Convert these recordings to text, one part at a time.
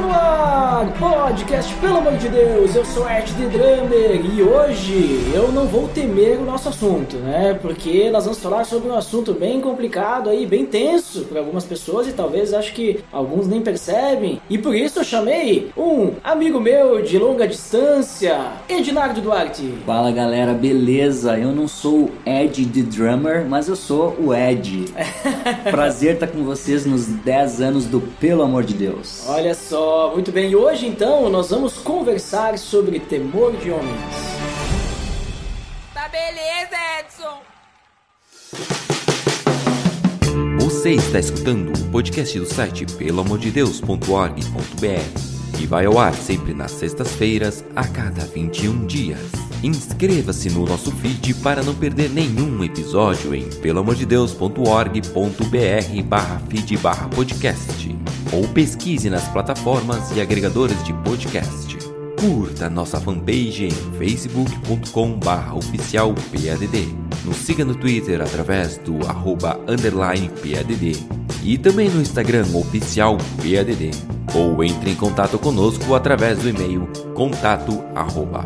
Tá no ar, podcast, pelo amor de Deus, eu sou Ed The Drummer e hoje eu não vou temer o nosso assunto, né? Porque nós vamos falar sobre um assunto bem complicado aí, bem tenso para algumas pessoas e talvez acho que alguns nem percebem. E por isso eu chamei um amigo meu de longa distância, Ednardo Duarte. Fala galera, beleza? Eu não sou o Ed The Drummer, mas eu sou o Ed. Prazer estar com vocês nos 10 anos do Pelo Amor de Deus. Olha só, muito bem. E hoje então nós vamos conversar sobre temor de homens. Tá beleza, Edson! Você está escutando o podcast do site peloamordedeus.org.br e vai ao ar sempre nas sextas-feiras, a cada 21 dias. Inscreva-se no nosso feed para não perder nenhum episódio em peloamordedeus.org.br barra feed barra podcast ou pesquise nas plataformas e agregadores de podcast. Curta nossa fanpage em facebook.com barra oficial PADD. Nos siga no Twitter através do arroba PADD e também no Instagram oficial PADD. Ou entre em contato conosco através do e-mail contato arroba.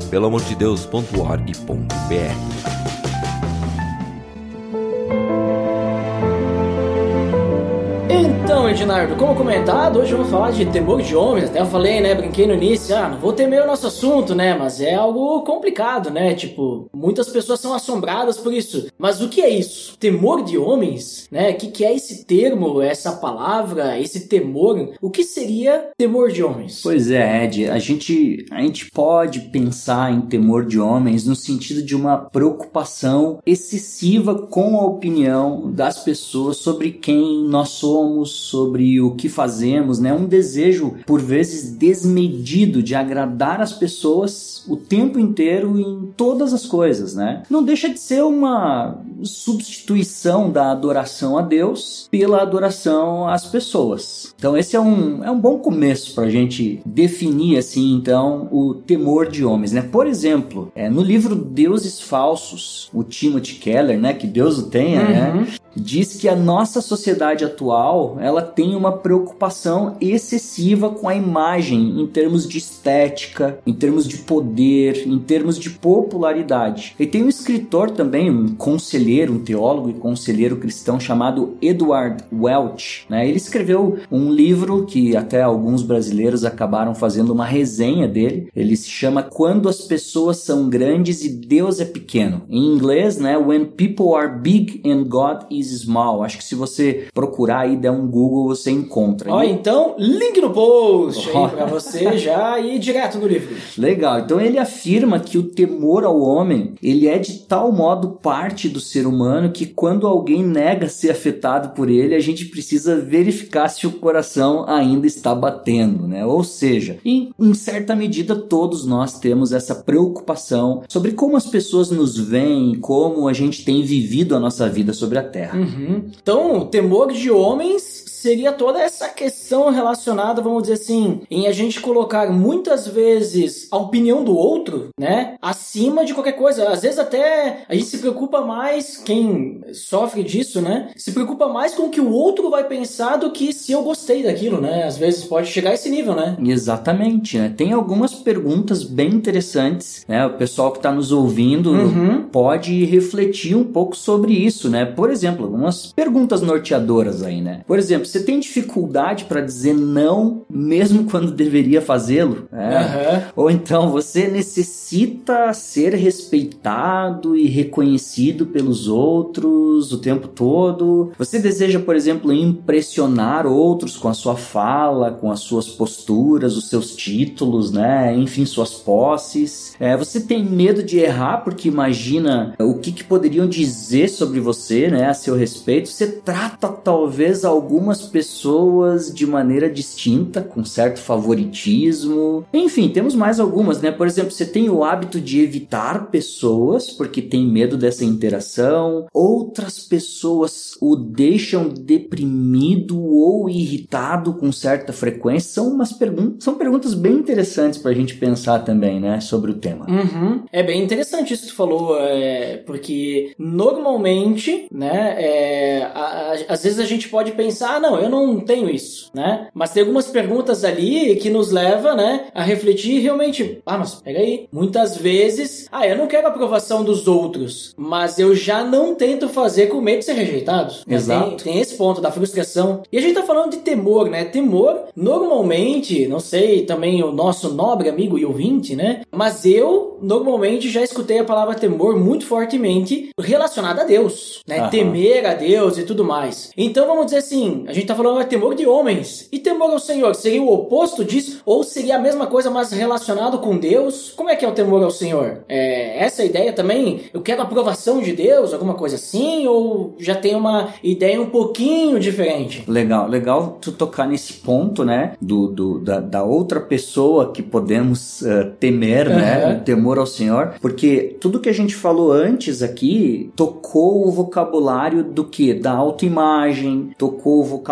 Ednardo, como comentado, hoje vamos falar de temor de homens. Até eu falei, né? Brinquei no início, ah, não vou temer o nosso assunto, né? Mas é algo complicado, né? Tipo, muitas pessoas são assombradas por isso. Mas o que é isso? Temor de homens, né? O que, que é esse termo, essa palavra, esse temor? O que seria temor de homens? Pois é, Ed, a gente, a gente pode pensar em temor de homens no sentido de uma preocupação excessiva com a opinião das pessoas sobre quem nós somos, sobre o que fazemos, né? Um desejo por vezes desmedido de agradar as pessoas o tempo inteiro em todas as coisas, né? Não deixa de ser uma substituição da adoração a Deus pela adoração às pessoas. Então esse é um, é um bom começo para a gente definir assim então o temor de homens, né? Por exemplo, é, no livro Deuses Falsos, o Timothy Keller, né? Que Deus o tenha, né? Diz que a nossa sociedade atual ela tem uma preocupação excessiva com a imagem em termos de estética, em termos de poder, em termos de popularidade. E tem um escritor também, um conselheiro, um teólogo e conselheiro cristão chamado Edward Welch. Né? Ele escreveu um livro que até alguns brasileiros acabaram fazendo uma resenha dele. Ele se chama Quando as Pessoas São Grandes e Deus é Pequeno. Em inglês, né? When People Are Big and God is Small. Acho que se você procurar aí, der um Google, você encontra. Ó, E- então, link no post aí pra você já ir direto no livro. Legal. Então ele afirma que o temor ao homem, ele é de tal modo parte do ser humano que quando alguém nega ser afetado por ele, a gente precisa verificar se o coração ainda está batendo, né? Ou seja, em, em certa medida todos nós temos essa preocupação sobre como as pessoas nos veem, como a gente tem vivido a nossa vida sobre a terra. Uhum. Então, o temor de homens seria toda essa questão relacionada, vamos dizer assim, em a gente colocar muitas vezes a opinião do outro, né, acima de qualquer coisa. Às vezes até a gente se preocupa mais, quem sofre disso, né, se preocupa mais com o que o outro vai pensar do que se eu gostei daquilo, né. Às vezes pode chegar a esse nível, né. Exatamente, né? Tem algumas perguntas bem interessantes, né? O pessoal que está nos ouvindo Uhum. pode refletir um pouco sobre isso, né? Por exemplo, algumas perguntas norteadoras aí, né? Por exemplo, você tem dificuldade para dizer não mesmo quando deveria fazê-lo? né? Aham. Ou então você necessita ser respeitado e reconhecido pelos outros o tempo todo? Você deseja, por exemplo, impressionar outros com a sua fala, com as suas posturas, os seus títulos, né? Enfim, suas posses. É, você tem medo de errar porque imagina o que, que poderiam dizer sobre você, né? A seu respeito. Você trata talvez algumas pessoas de maneira distinta, com certo favoritismo. Enfim, temos mais algumas, né? Por exemplo, você tem o hábito de evitar pessoas porque tem medo dessa interação. Outras pessoas o deixam deprimido ou irritado com certa frequência. São umas perguntas, são perguntas bem interessantes para a gente pensar também, né, sobre o tema. Uhum. É bem interessante isso que tu falou, é, porque normalmente, né, é, a, a, às vezes a gente pode pensar, ah, não, eu não tenho isso, né? Mas tem algumas perguntas ali que nos leva, né, a refletir realmente, ah, mas pega aí, muitas vezes, ah, eu não quero a aprovação dos outros, mas eu já não tento fazer com medo de ser rejeitado. Né? Exato. Tem, tem esse ponto da frustração. E a gente tá falando de temor, né? Temor, normalmente, não sei, também o nosso nobre amigo e ouvinte, né? Mas eu, normalmente, já escutei a palavra temor muito fortemente relacionada a Deus, né? Aham. Temer a Deus e tudo mais. Então vamos dizer assim, gente tá falando de temor de homens. E temor ao Senhor seria o oposto disso? Ou seria a mesma coisa, mas relacionado com Deus? Como é que é o temor ao Senhor? É essa a ideia também? Eu quero a aprovação de Deus, alguma coisa assim? Ou já tem uma ideia um pouquinho diferente? Legal, legal tu tocar nesse ponto, né? Do, do- da, da outra pessoa que podemos eh, temer, né? Aham. O temor ao Senhor. Porque tudo que a gente falou antes aqui tocou o vocabulário do que? Da autoimagem, tocou o vocabulário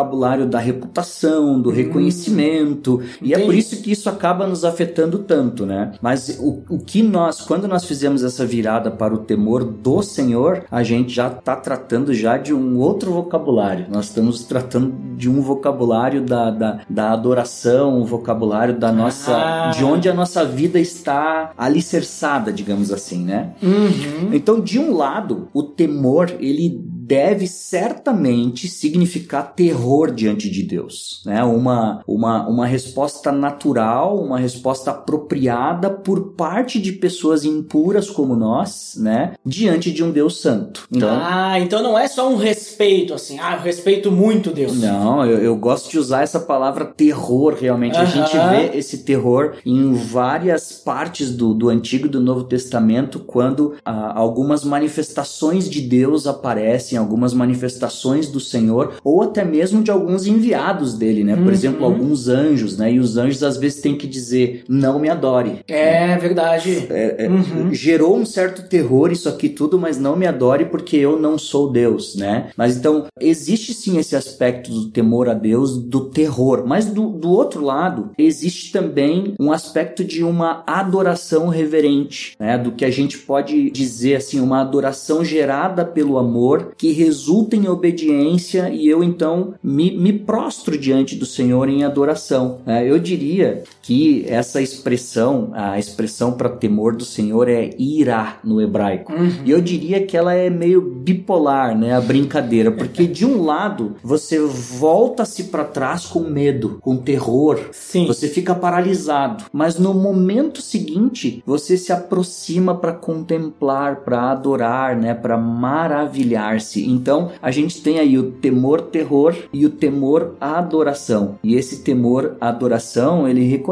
da reputação, do reconhecimento. E é por isso que isso acaba nos afetando tanto, né? Mas o, o que nós, quando nós fizemos essa virada para o temor do Senhor, a gente já está tratando já de um outro vocabulário. Nós estamos tratando de um vocabulário da, da, da adoração, um vocabulário da nossa. Ah. de onde a nossa vida está alicerçada, digamos assim, né? Uhum. Então, de um lado, o temor, ele deve certamente significar terror diante de Deus, né? Uma, uma, uma resposta natural, uma resposta apropriada por parte de pessoas impuras como nós, né? Diante de um Deus santo. Então, Ah, então não é só um respeito, assim, ah, eu respeito muito Deus. não, eu, eu gosto de usar essa palavra terror, realmente. A gente vê esse terror em várias partes do, do Antigo e do Novo Testamento, quando ah, algumas manifestações de Deus aparecem, algumas manifestações do Senhor, ou até mesmo de alguns enviados dele, né? Por Uhum. exemplo, alguns anjos, né? E os anjos às vezes têm que dizer, não me adore. É verdade. É, é, Uhum. Gerou um certo terror isso aqui tudo, mas não me adore porque eu não sou Deus, né? Mas então, existe sim esse aspecto do temor a Deus, do terror. Mas do, do outro lado, existe também um aspecto de uma adoração reverente, né? Do que a gente pode dizer assim, uma adoração gerada pelo amor que resulta em obediência e eu então me, me prostro diante do Senhor em adoração. né? Eu diria que essa expressão, a expressão para temor do Senhor é irá no hebraico. Uhum. E eu diria que ela é meio bipolar, né? A brincadeira, porque de um lado você volta-se para trás com medo, com terror, Sim. você fica paralisado, mas no momento seguinte você se aproxima para contemplar, para adorar, né, para maravilhar-se. Então a gente tem aí o temor terror e o temor adoração. E esse temor adoração, ele reconhece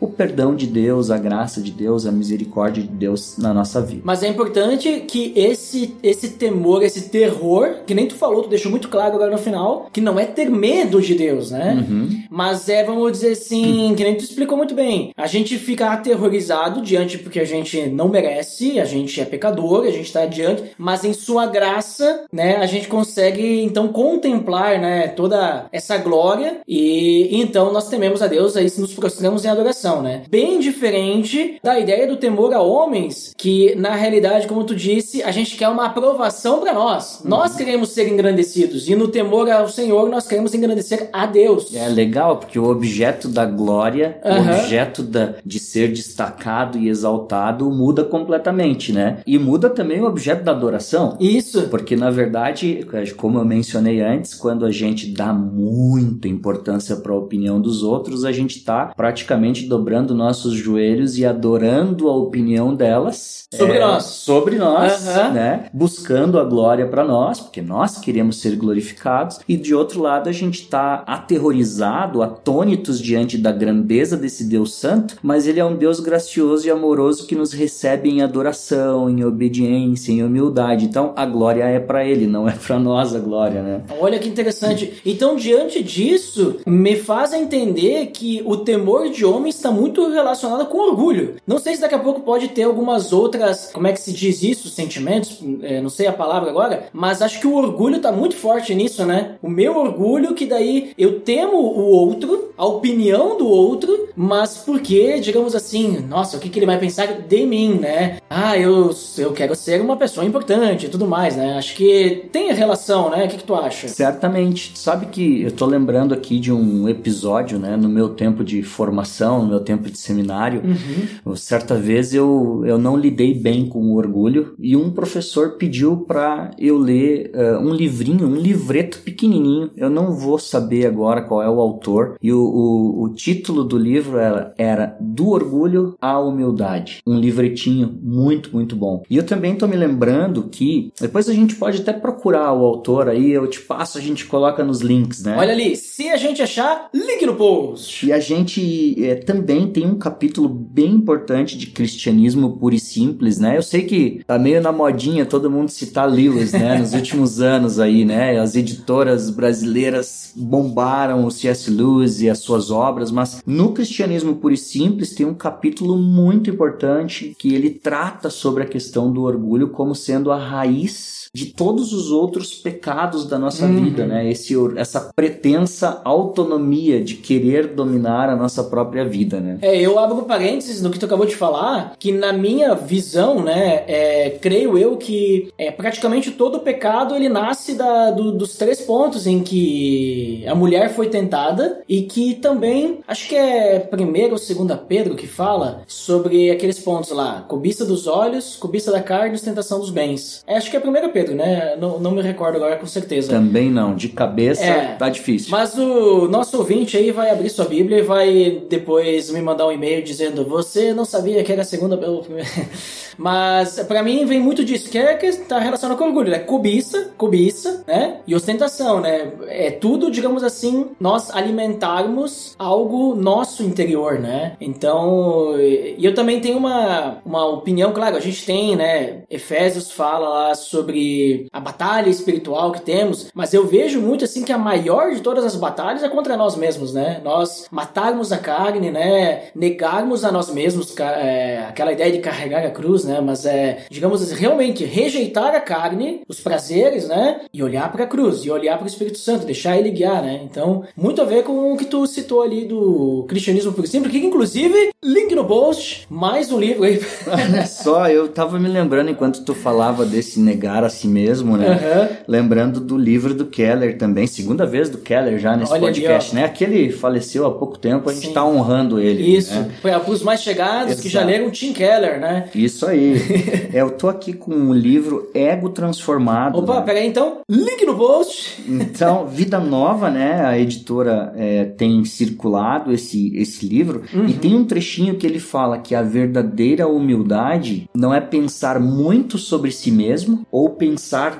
o perdão de Deus, a graça de Deus, a misericórdia de Deus na nossa vida. Mas é importante que esse, esse temor, esse terror, que nem tu falou, tu deixou muito claro agora no final, que não é ter medo de Deus, né? Uhum. Mas é, vamos dizer assim, que nem tu explicou muito bem. A gente fica aterrorizado diante porque a gente não merece, a gente é pecador, a gente tá diante, mas em sua graça, né, a gente consegue então contemplar, né, toda essa glória e então nós tememos a Deus, aí se nos prostramos em adoração, né? Bem diferente da ideia do temor a homens, que na realidade, como tu disse, a gente quer uma aprovação para nós. Nós queremos ser engrandecidos e no temor ao Senhor nós queremos engrandecer a Deus. É legal, porque o objeto da glória, o Aham. objeto da, de ser destacado e exaltado muda completamente, né? E muda também o objeto da adoração. Isso. Porque, na verdade, como eu mencionei antes, quando a gente dá muita importância para a opinião dos outros, a gente está praticamente dobrando nossos joelhos e adorando a opinião delas. Sobre é, nós. Sobre nós, Aham. né? Buscando a glória para nós, porque nós queremos ser glorificados. E de outro lado, a gente está aterrorizado, atônitos diante da grandeza desse Deus Santo, mas ele é um Deus gracioso e amoroso que nos recebe em adoração, em obediência, em humildade. Então, a glória é para ele, não é para nós a glória, né? Olha que interessante. Então, diante disso, me faz entender que o temor de homem está muito relacionado com orgulho. Não sei se daqui a pouco pode ter algumas outras, como é que se diz isso, sentimentos, é, não sei a palavra agora, mas acho que o orgulho está muito forte nisso, né? O meu orgulho que daí eu temo o outro, a opinião do outro, mas porque, digamos assim, nossa, o que, que ele vai pensar de mim, né? Ah, eu, eu quero ser uma pessoa importante e tudo mais, né? Acho que tem relação, né? O que, que tu acha? Certamente. Sabe que eu tô lembrando aqui de um episódio, né? No meu tempo de formação, no meu tempo de seminário. Uhum. Certa vez eu, eu não lidei bem com o orgulho e um professor pediu para eu ler uh, um livrinho, um livreto pequenininho. Eu não vou saber agora qual é o autor. E o, o, o título do livro era, era Do Orgulho à Humildade. Um livretinho muito, muito bom. E eu também tô me lembrando que depois a gente pode até procurar o autor aí, eu te passo, a gente coloca nos links, né? Olha ali, se a gente achar, link no post. E a gente é, também tem um capítulo bem importante de cristianismo puro e simples, né? Eu sei que tá meio na modinha todo mundo citar Lewis, né? Nos últimos anos aí, né? As editoras brasileiras bombaram o C.S. Lewis e as suas obras, mas no cristianismo puro e simples tem um capítulo muito importante que ele trata sobre a questão do orgulho como sendo a raiz de todos os outros pecados da nossa uhum. vida, né? Esse, essa pretensa autonomia de querer dominar a nossa própria vida, né? É, eu abro parênteses no que tu acabou de falar, que na minha visão, né, é, creio eu que é, praticamente todo pecado ele nasce da, do, dos três pontos em que a mulher foi tentada e que também, acho que é primeiro ou segunda Pedro que fala sobre aqueles pontos lá, cobiça dos olhos, cobiça da carne e ostentação dos bens. É, acho que é primeiro Pedro Pedro, né? Não, não me recordo agora com certeza. Também não, de cabeça é, tá difícil. Mas o nosso ouvinte aí vai abrir sua Bíblia e vai depois me mandar um e-mail dizendo: Você não sabia que era a segunda pelo primeiro. Mas para mim vem muito disso, que é que está relacionado com orgulho, né? Cobiça, cobiça, né? E ostentação, né? É tudo, digamos assim, nós alimentarmos algo nosso interior, né? Então, e eu também tenho uma, uma opinião, claro, a gente tem, né? Efésios fala lá sobre a batalha espiritual que temos, mas eu vejo muito assim que a maior de todas as batalhas é contra nós mesmos, né? Nós matarmos a carne, né? Negarmos a nós mesmos, é, aquela ideia de carregar a cruz, né? Mas é, digamos assim, realmente rejeitar a carne, os prazeres, né? E olhar para a cruz, e olhar para o Espírito Santo, deixar ele guiar, né? Então, muito a ver com o que tu citou ali do cristianismo por simples, que inclusive, link no post, mais um livro aí. Olha só, eu tava me lembrando enquanto tu falava desse negar a si mesmo, né? Uhum. Lembrando do livro do Keller também, segunda vez do Keller já nesse Olha podcast, ali, né? Aquele faleceu há pouco tempo, a gente Sim. tá honrando ele. Isso, né? para os mais chegados Exato. que já leram Tim Keller, né? Isso aí aí. é, eu tô aqui com o um livro Ego Transformado. Opa, né? pega aí então, link no post. então, Vida Nova, né? A editora é, tem circulado esse, esse livro uhum. e tem um trechinho que ele fala que a verdadeira humildade não é pensar muito sobre si mesmo ou pensar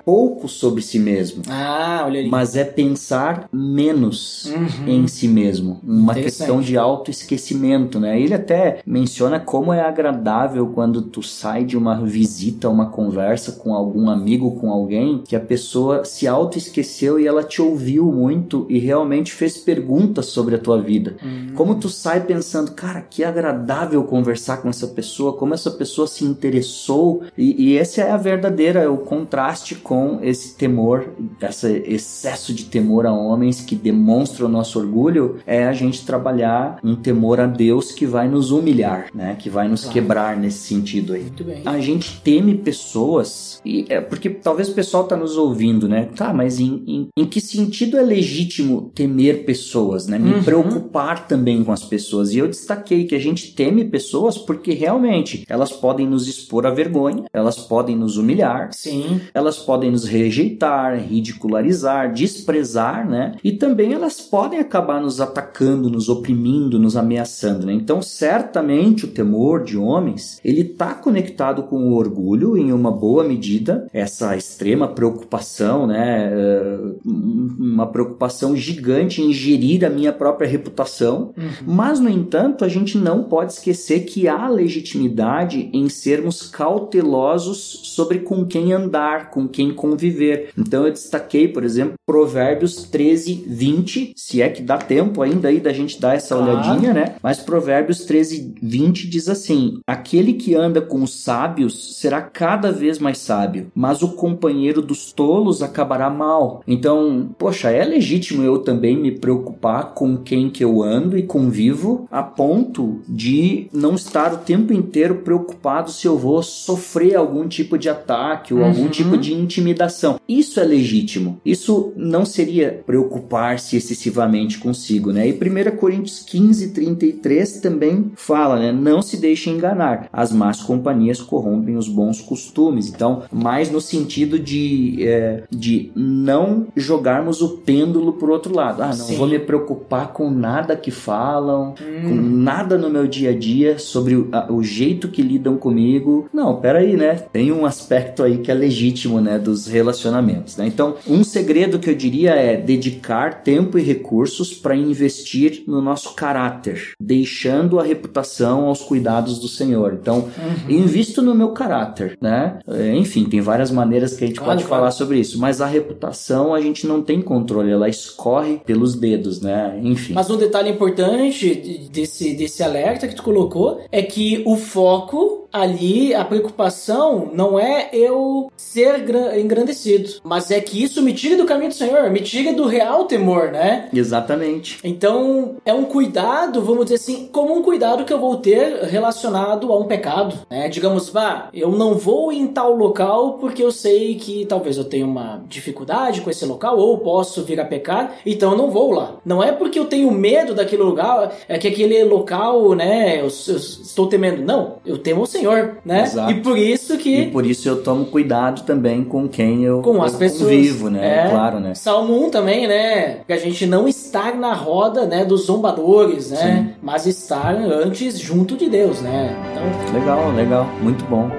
pouco sobre si mesmo. Ah, olha ali. Mas é pensar menos uhum. em si mesmo. Uma questão de autoesquecimento, né? Ele até menciona como é agradável quando tu sai de uma visita, uma conversa com algum amigo, com alguém, que a pessoa se auto-esqueceu e ela te ouviu muito e realmente fez perguntas sobre a tua vida. Uhum. Como tu sai pensando, cara, que agradável conversar com essa pessoa, como essa pessoa se interessou. E, e esse é a verdadeira, o contraste com esse temor, esse excesso de temor a homens que demonstra o nosso orgulho, é a gente trabalhar um temor a Deus que vai nos humilhar, né? Que vai nos claro. quebrar nesse sentido aí. Muito bem. A gente teme pessoas, e é porque talvez o pessoal tá nos ouvindo, né? Tá, mas em, em, em que sentido é legítimo temer pessoas, né? Me uhum. preocupar também com as pessoas. E eu destaquei que a gente teme pessoas porque realmente elas podem nos expor à vergonha, elas podem nos humilhar, sim, elas podem nos rejeitar, ridicularizar, desprezar, né? E também elas podem acabar nos atacando, nos oprimindo, nos ameaçando, né? Então, certamente o temor de homens, ele tá conectado com o orgulho em uma boa medida, essa extrema preocupação, né, eh, uma preocupação gigante em gerir a minha própria reputação, uhum. mas no entanto a gente não pode esquecer que há legitimidade em sermos cautelosos sobre com quem andar, com quem conviver. Então eu destaquei, por exemplo, Provérbios 13, 20, se é que dá tempo ainda aí da gente dar essa Claro. olhadinha, né? Mas Provérbios 13, 20 diz assim: Aquele que anda com os sábios será cada vez mais sábio, mas o companheiro dos tolos acabará mal. Então, poxa, é legítimo eu também me preocupar com quem que eu ando e convivo, a ponto de não estar o tempo inteiro preocupado se eu vou sofrer algum tipo de ataque ou algum Uhum. tipo de intimidação. Isso é legítimo. Isso não seria preocupar-se excessivamente consigo, né? E 1 Coríntios 15, 33 também fala, né? Não se deixe enganar. As más companhias corrompem os bons costumes. Então, mais no sentido de, é, de não jogarmos o pêndulo pro outro lado. Ah, não Sim. vou me preocupar com nada que falam, Hum. com nada no meu dia a dia sobre o, a- o jeito que lidam comigo. Não, peraí, né? Tem um aspecto aí que é legítimo, né? Dos relacionamentos, né? Então, um segredo que eu diria é dedicar tempo e recursos para investir no nosso caráter, deixando a reputação aos cuidados do Senhor. Então, invisto no meu caráter, né? É, Enfim, tem várias maneiras que a gente Claro, pode claro. falar sobre isso, mas a reputação a gente não tem controle, ela escorre pelos dedos, né? Enfim. Mas um detalhe importante de- desse, desse alerta que tu colocou é que o foco ali, a preocupação, não é eu ser gra- engrandecido, mas é que isso me tire do caminho Senhor, me tire do real temor, né? Exatamente. Então, é um cuidado, vamos dizer assim, como um cuidado que eu vou ter relacionado a um pecado, né? Digamos, bah, eu não vou em tal local porque eu sei que talvez eu tenha uma dificuldade com esse local ou posso vir a pecar, então eu não vou lá. Não é porque eu tenho medo daquele lugar, é que aquele local, né, eu, eu estou temendo. Não, eu temo o Senhor, né? Exato. E por isso que E por isso eu tomo cuidado também com quem eu, com as eu pessoas. convivo, né? É. Claro, né? Salmo 1 também, né? Que a gente não estar na roda, né, dos zombadores, né? Mas estar antes junto de Deus, né? Então, Legal, legal. Muito bom.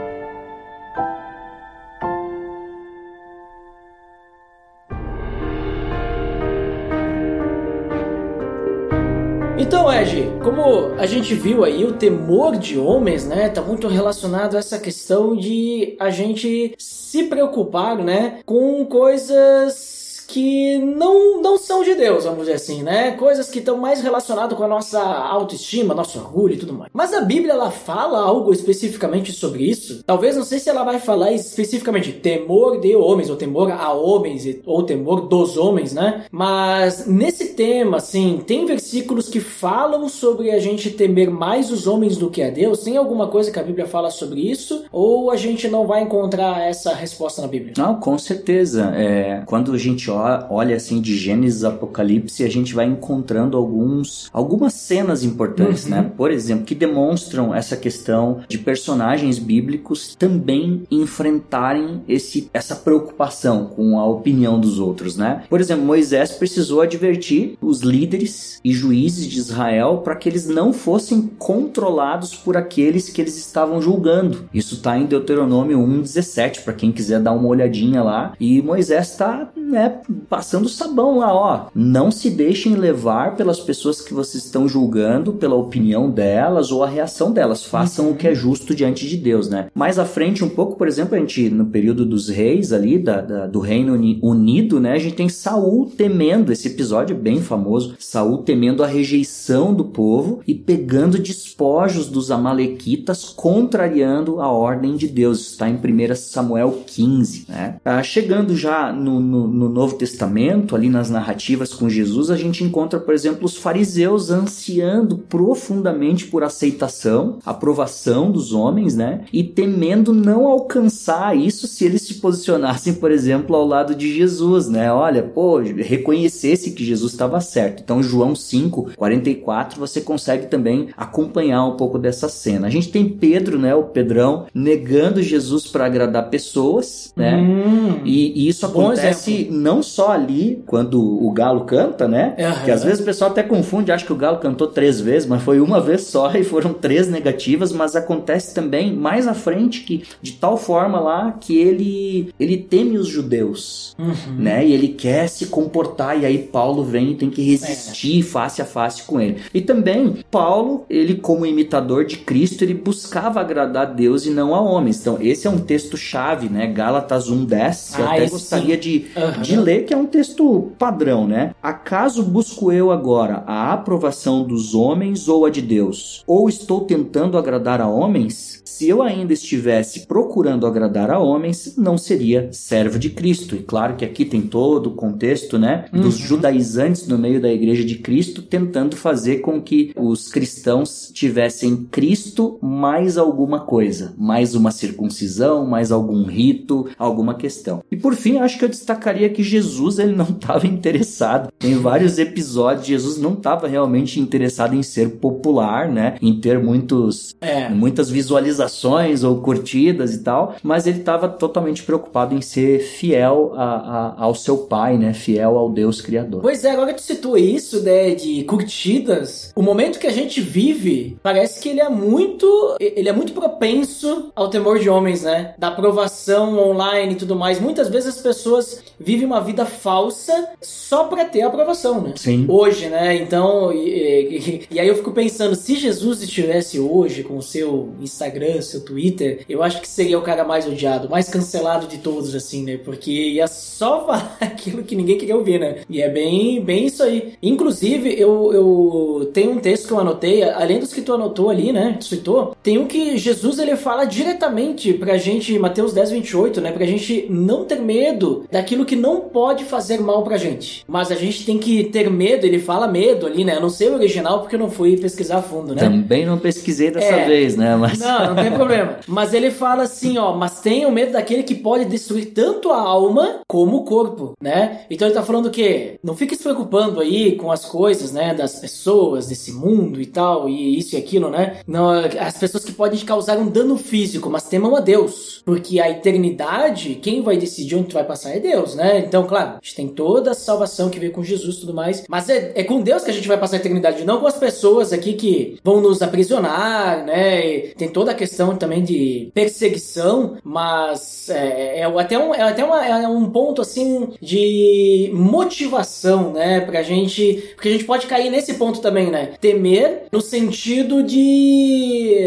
Então, Ed, como a gente viu aí, o temor de homens, né, tá muito relacionado a essa questão de a gente se preocupar, né, com coisas que não, não são de Deus, vamos dizer assim, né? Coisas que estão mais relacionadas com a nossa autoestima, nosso orgulho e tudo mais. Mas a Bíblia, ela fala algo especificamente sobre isso? Talvez, não sei se ela vai falar especificamente temor de homens, ou temor a homens, ou temor dos homens, né? Mas nesse tema, assim, tem versículos que falam sobre a gente temer mais os homens do que a Deus? Tem alguma coisa que a Bíblia fala sobre isso? Ou a gente não vai encontrar essa resposta na Bíblia? Não, com certeza. É, quando a gente ó- olha assim de Gênesis Apocalipse, a gente vai encontrando alguns, algumas cenas importantes, Uhum. né? Por exemplo, que demonstram essa questão de personagens bíblicos também enfrentarem esse, essa preocupação com a opinião dos outros, né? Por exemplo, Moisés precisou advertir os líderes e juízes de Israel para que eles não fossem controlados por aqueles que eles estavam julgando. Isso está em Deuteronômio 1:17 para quem quiser dar uma olhadinha lá. E Moisés está, né, passando sabão lá, ó. Não se deixem levar pelas pessoas que vocês estão julgando, pela opinião delas ou a reação delas. Façam o que é justo diante de Deus, né? Mais à frente um pouco, por exemplo, a gente no período dos reis ali da, da- do Reino Uni- Unido, né? A gente tem Saul temendo esse episódio é bem famoso. Saul temendo a rejeição do povo e pegando despojos dos amalequitas, contrariando a ordem de Deus. Está em 1 Samuel 15, né? Ah, chegando já no, no- no Novo Testamento, ali nas narrativas com Jesus, a gente encontra, por exemplo, os fariseus ansiando profundamente por aceitação, aprovação dos homens, né? E temendo não alcançar isso se eles se posicionassem, por exemplo, ao lado de Jesus, né? Olha, pô, reconhecesse que Jesus estava certo. Então, João 5, 44, você consegue também acompanhar um pouco dessa cena. A gente tem Pedro, né? O Pedrão, negando Jesus para agradar pessoas, né? Hum. E, e isso acontece não só ali, quando o Galo canta, né? Aham. Que às vezes o pessoal até confunde, acha que o Galo cantou três vezes, mas foi uma vez só e foram três negativas, mas acontece também mais à frente que de tal forma lá que ele ele teme os judeus, Uhum. né? E ele quer se comportar e aí Paulo vem e tem que resistir face a face com ele. E também Paulo, ele como imitador de Cristo, ele buscava agradar a Deus e não a homens. Então, esse é um texto chave, né? Gálatas 1:10. Eu Ah, até esse gostaria sim. de Aham. de ler, que é um texto padrão, né? Acaso busco eu agora a aprovação dos homens ou a de Deus? Ou estou tentando agradar a homens? Se eu ainda estivesse procurando agradar a homens, não seria servo de Cristo. E claro que aqui tem todo o contexto, né, dos judaizantes no meio da igreja de Cristo tentando fazer com que os cristãos tivessem Cristo mais alguma coisa, mais uma circuncisão, mais algum rito, alguma questão. E por fim, acho que eu destacaria que Jesus ele não estava interessado. Em vários episódios, Jesus não estava realmente interessado em ser popular, né, em ter muitos É. muitas visualizações ou curtidas e tal, mas ele estava totalmente preocupado em ser fiel a- a- ao seu pai, né? Fiel ao Deus Criador. Pois é, agora que tu citou isso, né, de curtidas, o momento que a gente vive, parece que ele é muito, ele é muito propenso ao temor de homens, né, da aprovação online e tudo mais. Muitas vezes as pessoas vivem uma vida falsa só pra ter aprovação, né? Sim. Hoje, né? Então, e, e- e aí eu fico pensando, se Jesus estivesse hoje com o seu Instagram, seu Twitter, eu acho que seria o cara mais odiado, mais cancelado de todos, assim, né? Porque ia só falar aquilo que ninguém queria ouvir, né? E é bem, bem isso aí. Inclusive, eu, eu tenho um texto que eu anotei, além dos que tu anotou ali, né? Tu citou, tem um que Jesus ele fala diretamente pra gente, Mateus 10, 28, né? Pra gente não ter medo daquilo que não pode fazer mal pra gente. Mas a gente tem que ter medo, ele fala medo ali, né? Eu não sei o original porque eu não fui pesquisar a fundo, né? Também não pesquisei dessa É. vez, né? Mas Não, não tem problema. Mas ele fala assim, ó, mas tenham medo daquele que pode destruir tanto a alma como o corpo, né? Então ele tá falando que não fique se preocupando aí com as coisas, né, das pessoas, desse mundo e tal, e isso e aquilo, né? Não, as pessoas que podem te causar um dano físico, mas temam a Deus, porque a eternidade, quem vai decidir onde tu vai passar é Deus, né? Então, claro, a gente tem toda a salvação que veio com Jesus e tudo mais, mas é, é com Deus que a gente vai passar a eternidade, não com as pessoas aqui que vão nos aprisionar, né? E tem toda a questão também de perseguição, mas é, é até, um, é até uma, é um ponto assim de motivação, né? Pra gente. Porque a gente pode cair nesse ponto também, né? Temer no sentido de.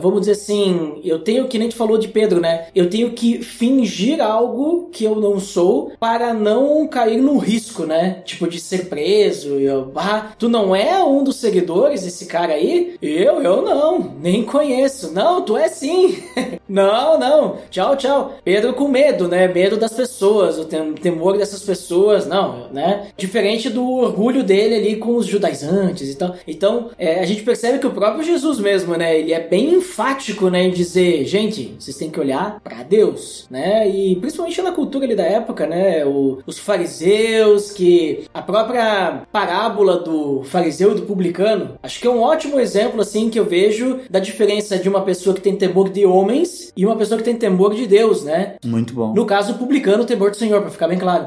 Vamos dizer assim, eu tenho, que nem tu falou de Pedro, né? Eu tenho que fingir algo que eu não sou para não cair no risco, né? Tipo, de ser preso. Eu, ah, tu não é um dos seguidores desse cara aí? Eu, eu não, nem conheço. Não, tu é sim. não, não. Tchau, tchau. Pedro com medo, né? Medo das pessoas, o tem- temor dessas pessoas, não, né? Diferente do orgulho dele ali com os judaizantes e tal. Então, é, a gente percebe que o próprio Jesus mesmo, né? Ele é bem enfático, né? Em dizer, gente, vocês têm que olhar pra Deus, né? E principalmente na cultura ali da época, né? O- os fariseus, que a própria parábola do fariseu e do publicano, acho que é um ótimo exemplo, assim, que eu vejo da diferença de uma pessoa que tem temor de homens e uma pessoa que tem temor de Deus, né? muito bom. No caso, o publicano, temor do Senhor, pra ficar bem claro.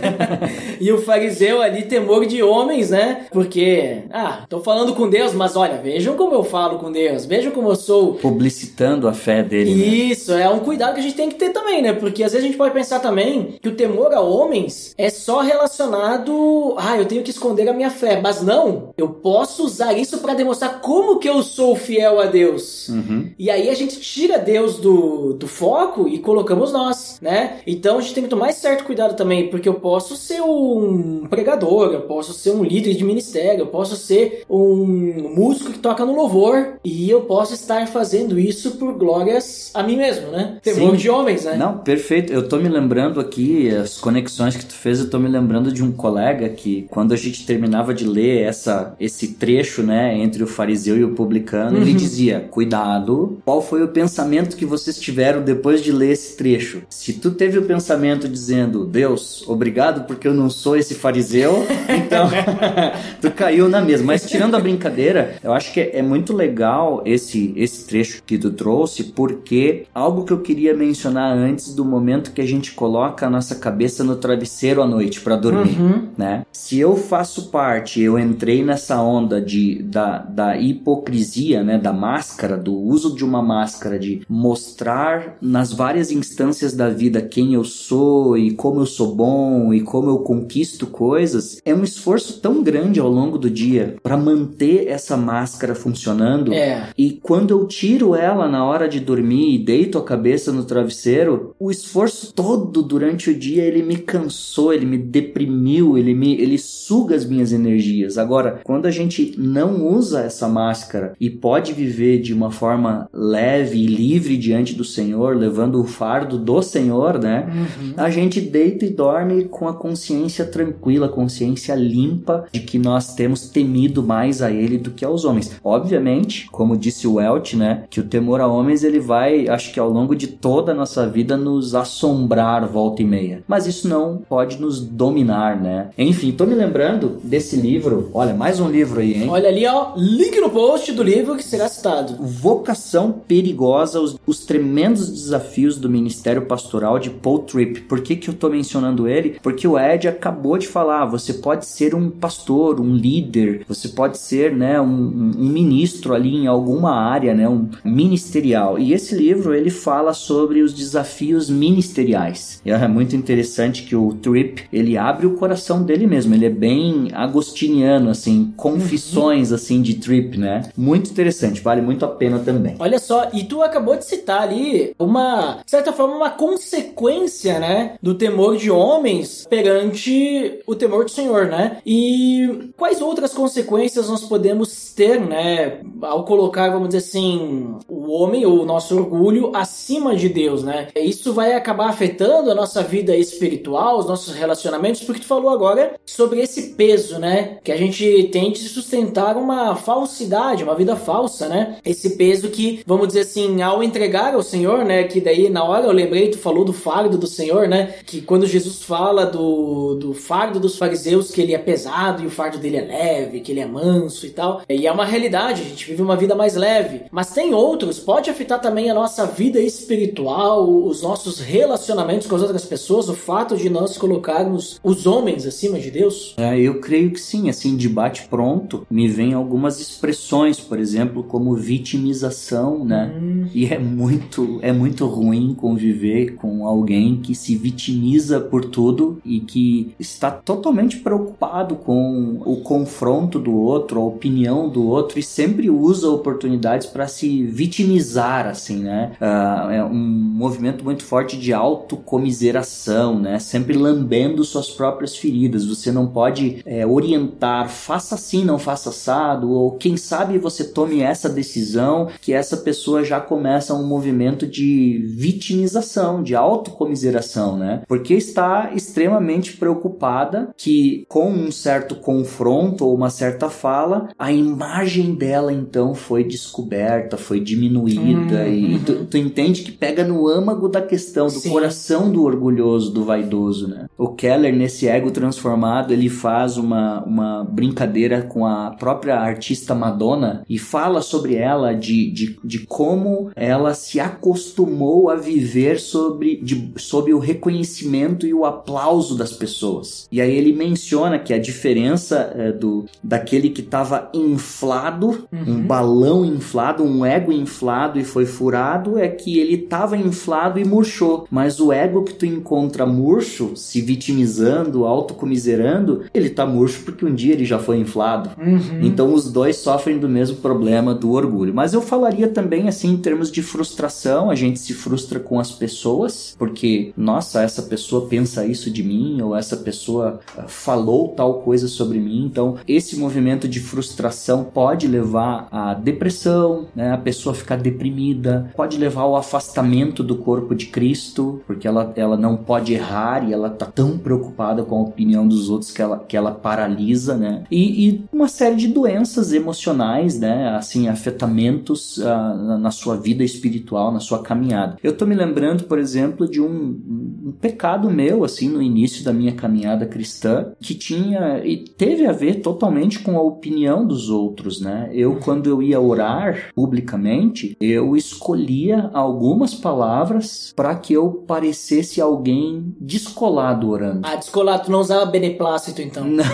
e o fariseu ali, temor de homens, né? Porque, ah, tô falando com Deus, mas olha, vejam como eu falo com Deus, vejam como eu sou Publicitando a fé dele. né? isso, é um cuidado que a gente tem que ter também, né? Porque às vezes a gente pode pensar também que o temor a homens é só relacionado. Ah, eu tenho que esconder a minha fé. Mas não, eu posso usar isso pra demonstrar como que eu sou fiel a Deus. Uhum. E aí a gente tira Deus do, do foco e colocamos nós, né? Então a gente tem que tomar certo cuidado também, porque eu posso ser um pregador, eu posso ser um líder de ministério, eu posso ser um músico que toca no louvor, e eu posso estar fazendo isso por glórias a mim mesmo, né? Temor Sim. de homens, né? Não, perfeito. Eu tô me lembrando aqui, as conexões que tu fez, eu tô me lembrando de um colega que, quando a gente terminava de ler essa, esse trecho, né, entre o fariseu e o publicano, ele dizia: Cuidado, qual foi o pensamento que vocês tiveram depois de ler esse trecho? Se tu teve o pensamento dizendo, Deus, obrigado porque eu não sou esse fariseu, então tu caiu na mesma. Mas tirando a brincadeira, eu acho que é, é muito legal esse, esse trecho que tu trouxe, porque algo que eu queria mencionar antes do momento que a gente coloca a nossa cabeça cabeça no travesseiro à noite para dormir, Uhum. né? Se eu faço parte, eu entrei nessa onda de, da, da hipocrisia, né? Da máscara, do uso de uma máscara, de mostrar nas várias instâncias da vida quem eu sou e como eu sou bom e como eu conquisto coisas, é um esforço tão grande ao longo do dia para manter essa máscara funcionando. É. E quando eu tiro ela na hora de dormir e deito a cabeça no travesseiro, o esforço todo durante o dia ele me cansou, ele me deprimiu, ele me ele suga as minhas energias. Agora, quando a gente não usa essa máscara e pode viver de uma forma leve e livre diante do Senhor, levando o fardo do Senhor, né? A gente deita e dorme com a consciência tranquila, consciência limpa de que nós temos temido mais a ele do que aos homens. Obviamente, como disse o Welch, né, que o temor a homens ele vai, acho que ao longo de toda a nossa vida nos assombrar volta e meia. Mas isso não pode nos dominar, né? Enfim, tô me lembrando desse livro. Olha, mais um livro aí, hein? Olha ali, ó, link no post do livro que será citado. Vocação Perigosa, os, os tremendos desafios do Ministério Pastoral de Paul Tripp. Por que, que eu tô mencionando ele? Porque o Ed acabou de falar, você pode ser um pastor, um líder, você pode ser né, um, um- um ministro ali em alguma área, né, um ministerial. E esse livro, ele fala sobre os desafios ministeriais. E é muito interessante que o Tripp, ele abre o coração dele mesmo, ele é bem agostiniano, assim, confissões, assim, de Tripp, né? Muito interessante, vale muito a pena também. Olha só, e tu acabou de citar ali uma, de certa forma, uma consequência, né, do temor de homens perante o temor do Senhor, né? E quais outras consequências nós podemos ter, né, ao colocar, vamos dizer assim, o homem ou o nosso orgulho acima de Deus, né? Isso vai acabar afetando a nossa vida espiritual, os nossos relacionamentos, porque tu falou agora sobre esse peso, né, que a gente tem de sustentar uma falsidade, uma vida falsa, né? Esse peso que, vamos dizer assim, ao entregar ao Senhor, né, que daí na hora eu lembrei, tu falou do fardo do Senhor, né, que quando Jesus fala do, do fardo dos fariseus, que ele é pesado e o fardo dele é leve, que ele é manso e tal, e é uma realidade, a gente vive uma vida mais leve, mas tem outros, pode afetar também a nossa vida espiritual, os nossos relacionamentos com as outras pessoas, o fato de nós colocarmos os homens acima de Deus? É, eu creio que sim, assim, de bate pronto, me vem algumas expressões, por exemplo, como vitimização, né? E é muito, é muito ruim conviver com alguém que se vitimiza por tudo e que está totalmente preocupado com o confronto do outro, a opinião do outro e sempre usa oportunidades para se vitimizar, assim, né? Ah, é um movimento muito forte de autocomiseração, né? Sempre lambendo suas próprias feridas. Você não pode é, orientar, faça assim, não faça assado, ou quem sabe você tome essa decisão, que essa pessoa já começa um movimento de vitimização, de autocomiseração, né? Porque está extremamente preocupada que com um certo confronto ou uma certa fala, a imagem dela então foi descoberta, foi diminuída e tu, tu entende que pega no âmago da questão do Sim. coração do orgulhoso, do vaidoso, né? O Keller nesse ego transformado, ele faz uma, uma brincadeira com a própria artista Madonna e fala sobre ela de, de, de como ela se acostumou a viver sobre, de, sob o reconhecimento e o aplauso das pessoas. E aí ele menciona que a diferença eh, do daquele que estava inflado, um balão inflado, um ego inflado e foi furado, é que ele estava inflado e murchou. Mas o ego que tu encontra murcho, se vitimizando, autocomiserando, ele tá murcho porque um dia ele já foi inflado. Então os dois sofrem do mesmo problema do orgulho. Mas eu falaria também assim em termos de frustração, a gente se frustra com as pessoas, porque nossa, essa pessoa pensa isso de mim ou essa pessoa ah, falou tal coisa sobre mim. Então esse movimento de frustração pode levar à depressão, né? A pessoa ficar deprimida, pode levar ao afastamento do corpo de Cristo, porque ela, ela não pode errar e ela tá tão preocupada com a opinião dos outros que ela, que ela paralisa, né? E, e uma série de doenças emocionais, né? Assim, afetamentos ah, na, na sua vida espiritual, na sua caminhada. Eu tô me lembrando, por exemplo, de um, um pecado meu, assim, no início da minha caminhada cristã, que tinha e teve a ver totalmente com a opinião dos outros, né? Eu, quando eu ia orar publicamente, eu escolhia algumas palavras para que eu parecesse alguém descolado orando. Ah, descolado, tu não usava beneplácito então. Não.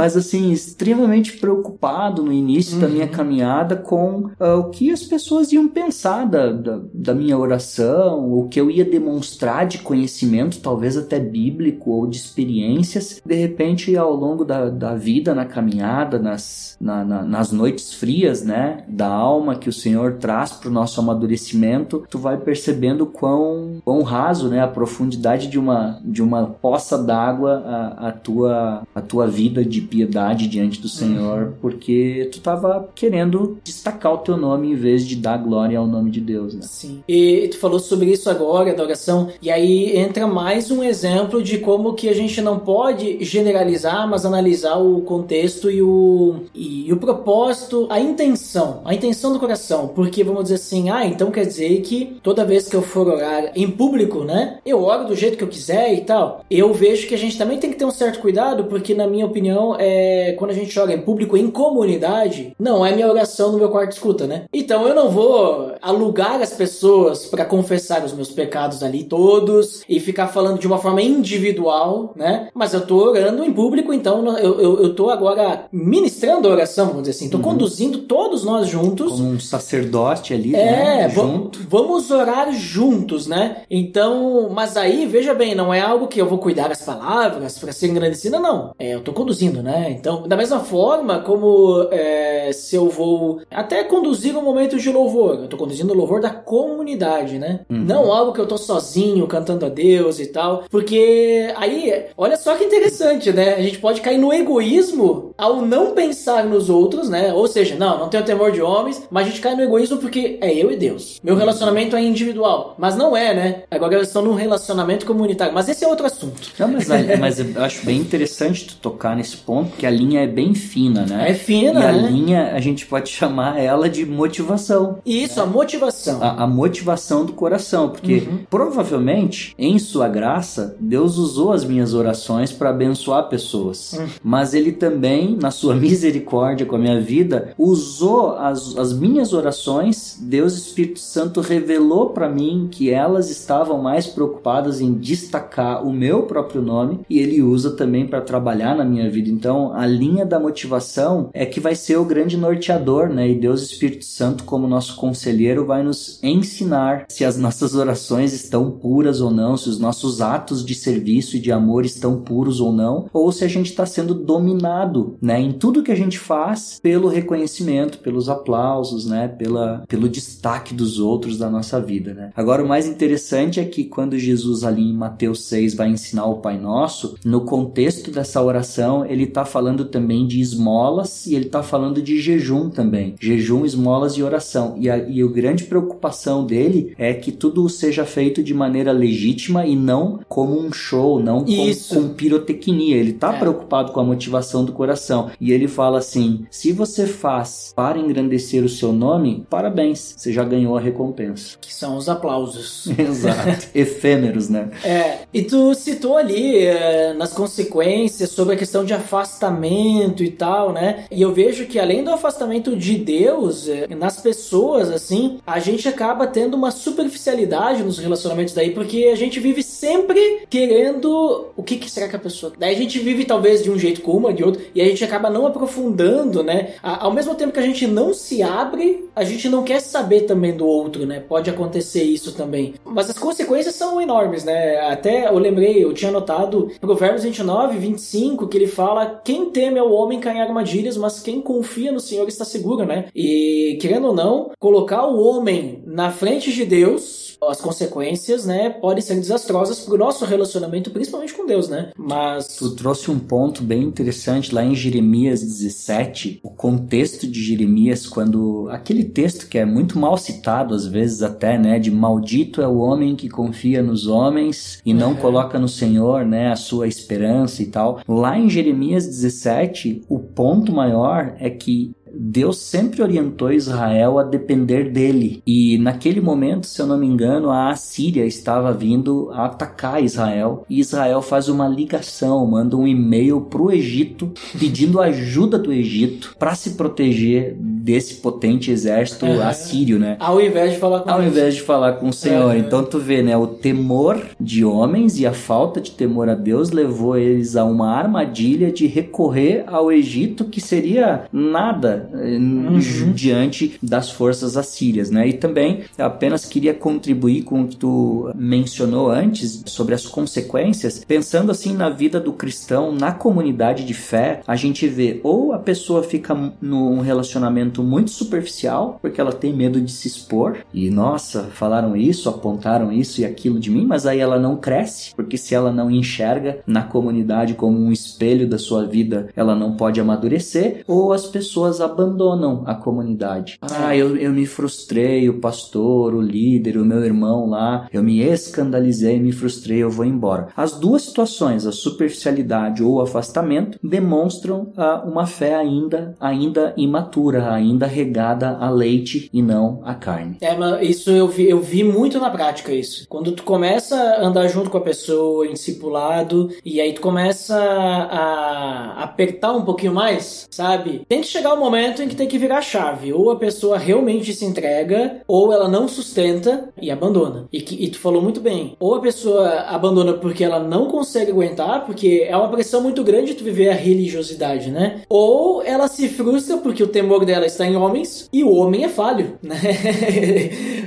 Mas assim, extremamente preocupado no início da minha caminhada com ah, o que as pessoas iam pensar da, da, da minha oração, o que eu ia demonstrar de conhecimento, talvez até bíblico ou de experiências. De repente, ao longo da, da vida, na caminhada, nas, na- na- nas noites frias, né, da alma que o Senhor traz para o nosso amadurecimento, tu vai percebendo quão, quão raso, né, a profundidade de uma, de uma poça d'água a, a tua a tua vida de piedade diante do Senhor, porque tu tava querendo destacar o teu nome em vez de dar glória ao nome de Deus, né? Sim. E tu falou sobre isso agora, da oração, e aí entra mais um exemplo de como que a gente não pode generalizar, mas analisar o contexto e o, e, e o propósito, a intenção, a intenção do coração, porque vamos dizer assim, ah, então quer dizer que toda vez que eu for orar em público, né, eu oro do jeito que eu quiser e tal. Eu vejo que a gente também tem que ter um certo cuidado, porque na minha opinião, é, quando a gente ora em público, em comunidade, não é minha oração no meu quarto escuta, né? Então eu não vou alugar as pessoas para confessar os meus pecados ali todos e ficar falando de uma forma individual, né? Mas eu tô orando em público, então eu, eu, eu tô agora ministrando a oração, vamos dizer assim, tô conduzindo todos nós juntos. Como um sacerdote ali, É, né? Junto. vamos orar juntos, né? Então, mas aí, veja bem, não é algo que eu vou cuidar das palavras para ser engrandecida, não. É, eu tô conduzindo, né? Então, da mesma forma como é, se eu vou até conduzir um momento de louvor, eu tô conduzindo o louvor da comunidade, né? Não algo que eu tô sozinho cantando a Deus e tal, porque aí, olha só que interessante, né? A gente pode cair no egoísmo ao não pensar nos outros, né? Ou seja, não, não tenho temor de homens, mas a gente cai no egoísmo porque é eu e Deus. Meu relacionamento é individual, mas não é, né? Agora eu estou num relacionamento comunitário, mas esse é outro assunto. Não, mas, mas eu acho bem interessante tu tocar nesse ponto, porque a linha é bem fina, né? É fina, E a né? linha, a gente pode chamar ela de motivação. Isso, a motivação. A, a motivação do coração, porque Uhum. provavelmente, em sua graça, Deus usou as minhas orações para abençoar pessoas. Uhum. Mas Ele também, na sua misericórdia com a minha vida, usou as, as minhas orações. Deus Espírito Santo revelou para mim que elas estavam mais preocupadas em destacar o meu próprio nome e Ele usa também para trabalhar na minha vida. Então, a linha da motivação é que vai ser o grande norteador, né? E Deus Espírito Santo, como nosso conselheiro, vai nos ensinar se as nossas orações estão puras ou não, se os nossos atos de serviço e de amor estão puros ou não, ou se a gente está sendo dominado, né? Em tudo que a gente faz pelo reconhecimento, pelos aplausos, né? Pela, pelo destaque dos outros da nossa vida, né? Agora, o mais interessante é que quando Jesus ali em Mateus 6 vai ensinar o Pai Nosso, no contexto dessa oração, ele está falando também de esmolas e ele está falando de jejum também. Jejum, esmolas e oração. E a, e a grande preocupação dele é que tudo seja feito de maneira legítima e não como um show, não com, Isso. com pirotecnia. Ele está É. preocupado com a motivação do coração. E ele fala assim: se você faz para engrandecer o seu nome, parabéns, você já ganhou a recompensa. Que são os aplausos. Exato. Efêmeros, né? É, e tu citou ali é, nas consequências sobre a questão de afastamento e tal, né? E eu vejo que além do afastamento de Deus, é, nas pessoas, assim, a gente acaba tendo uma superficialidade nos relacionamentos daí, porque a gente vive sempre querendo o que, que será que a pessoa. Daí a gente vive talvez de um jeito com uma, de outro, e a gente acaba não aprofundando, né? Ao mesmo tempo que a gente não se abre, a gente não quer saber também do outro, né? Pode acontecer isso também. Mas as consequências são enormes, né? Até eu lembrei, eu tinha notado Provérbios 29, 25, que ele fala: quem teme ao homem cai em armadilhas, mas quem confia no Senhor está seguro, né? E querendo ou não, colocar o homem na frente de Deus. As consequências, né, podem ser desastrosas pro nosso relacionamento, principalmente com Deus, né? Mas. Tu trouxe um ponto bem interessante lá em Jeremias 17, o contexto de Jeremias, quando aquele texto que é muito mal citado às vezes até, né, de maldito é o homem que confia nos homens e não Uhum. coloca no Senhor, né, a sua esperança e tal. Lá em Jeremias 17, o ponto maior é que Deus sempre orientou Israel a depender dele. E naquele momento, se eu não me engano, a Assíria estava vindo a atacar Israel. E Israel faz uma ligação, manda um e-mail para o Egito pedindo ajuda do Egito para se proteger desse potente exército Aham. assírio, né? Ao invés de falar com Ao Deus. invés de falar com o Senhor. É. Então tu vê, né? O temor de homens e a falta de temor a Deus levou eles a uma armadilha de recorrer ao Egito, que seria nada eh, ju- diante das forças assírias, né? E também apenas queria contribuir com o que tu mencionou antes sobre as consequências, pensando assim na vida do cristão, na comunidade de fé, a gente vê ou a pessoa fica num relacionamento muito superficial, porque ela tem medo de se expor, e nossa, falaram isso, apontaram isso e aquilo de mim, mas aí ela não cresce, porque se ela não enxerga na comunidade como um espelho da sua vida, ela não pode amadurecer, ou as pessoas abandonam a comunidade. Ah, eu, eu me frustrei, o pastor, o líder, o meu irmão lá, eu me escandalizei, me frustrei, eu vou embora. As duas situações, a superficialidade ou o afastamento, demonstram ah, uma fé ainda, ainda imatura, ainda regada a leite e não a carne. É, mas isso eu vi, eu vi muito na prática isso. Quando tu começa a andar junto com a pessoa, em discipulado, e aí tu começa a apertar um pouquinho mais, sabe? Tem que chegar o momento em que tem que virar chave. Ou a pessoa realmente se entrega, ou ela não sustenta e abandona. E, que, e tu falou muito bem. Ou a pessoa abandona porque ela não consegue aguentar, porque é uma pressão muito grande tu viver a religiosidade, né? Ou ela se frustra porque o temor dela está em homens e o homem é falho, né?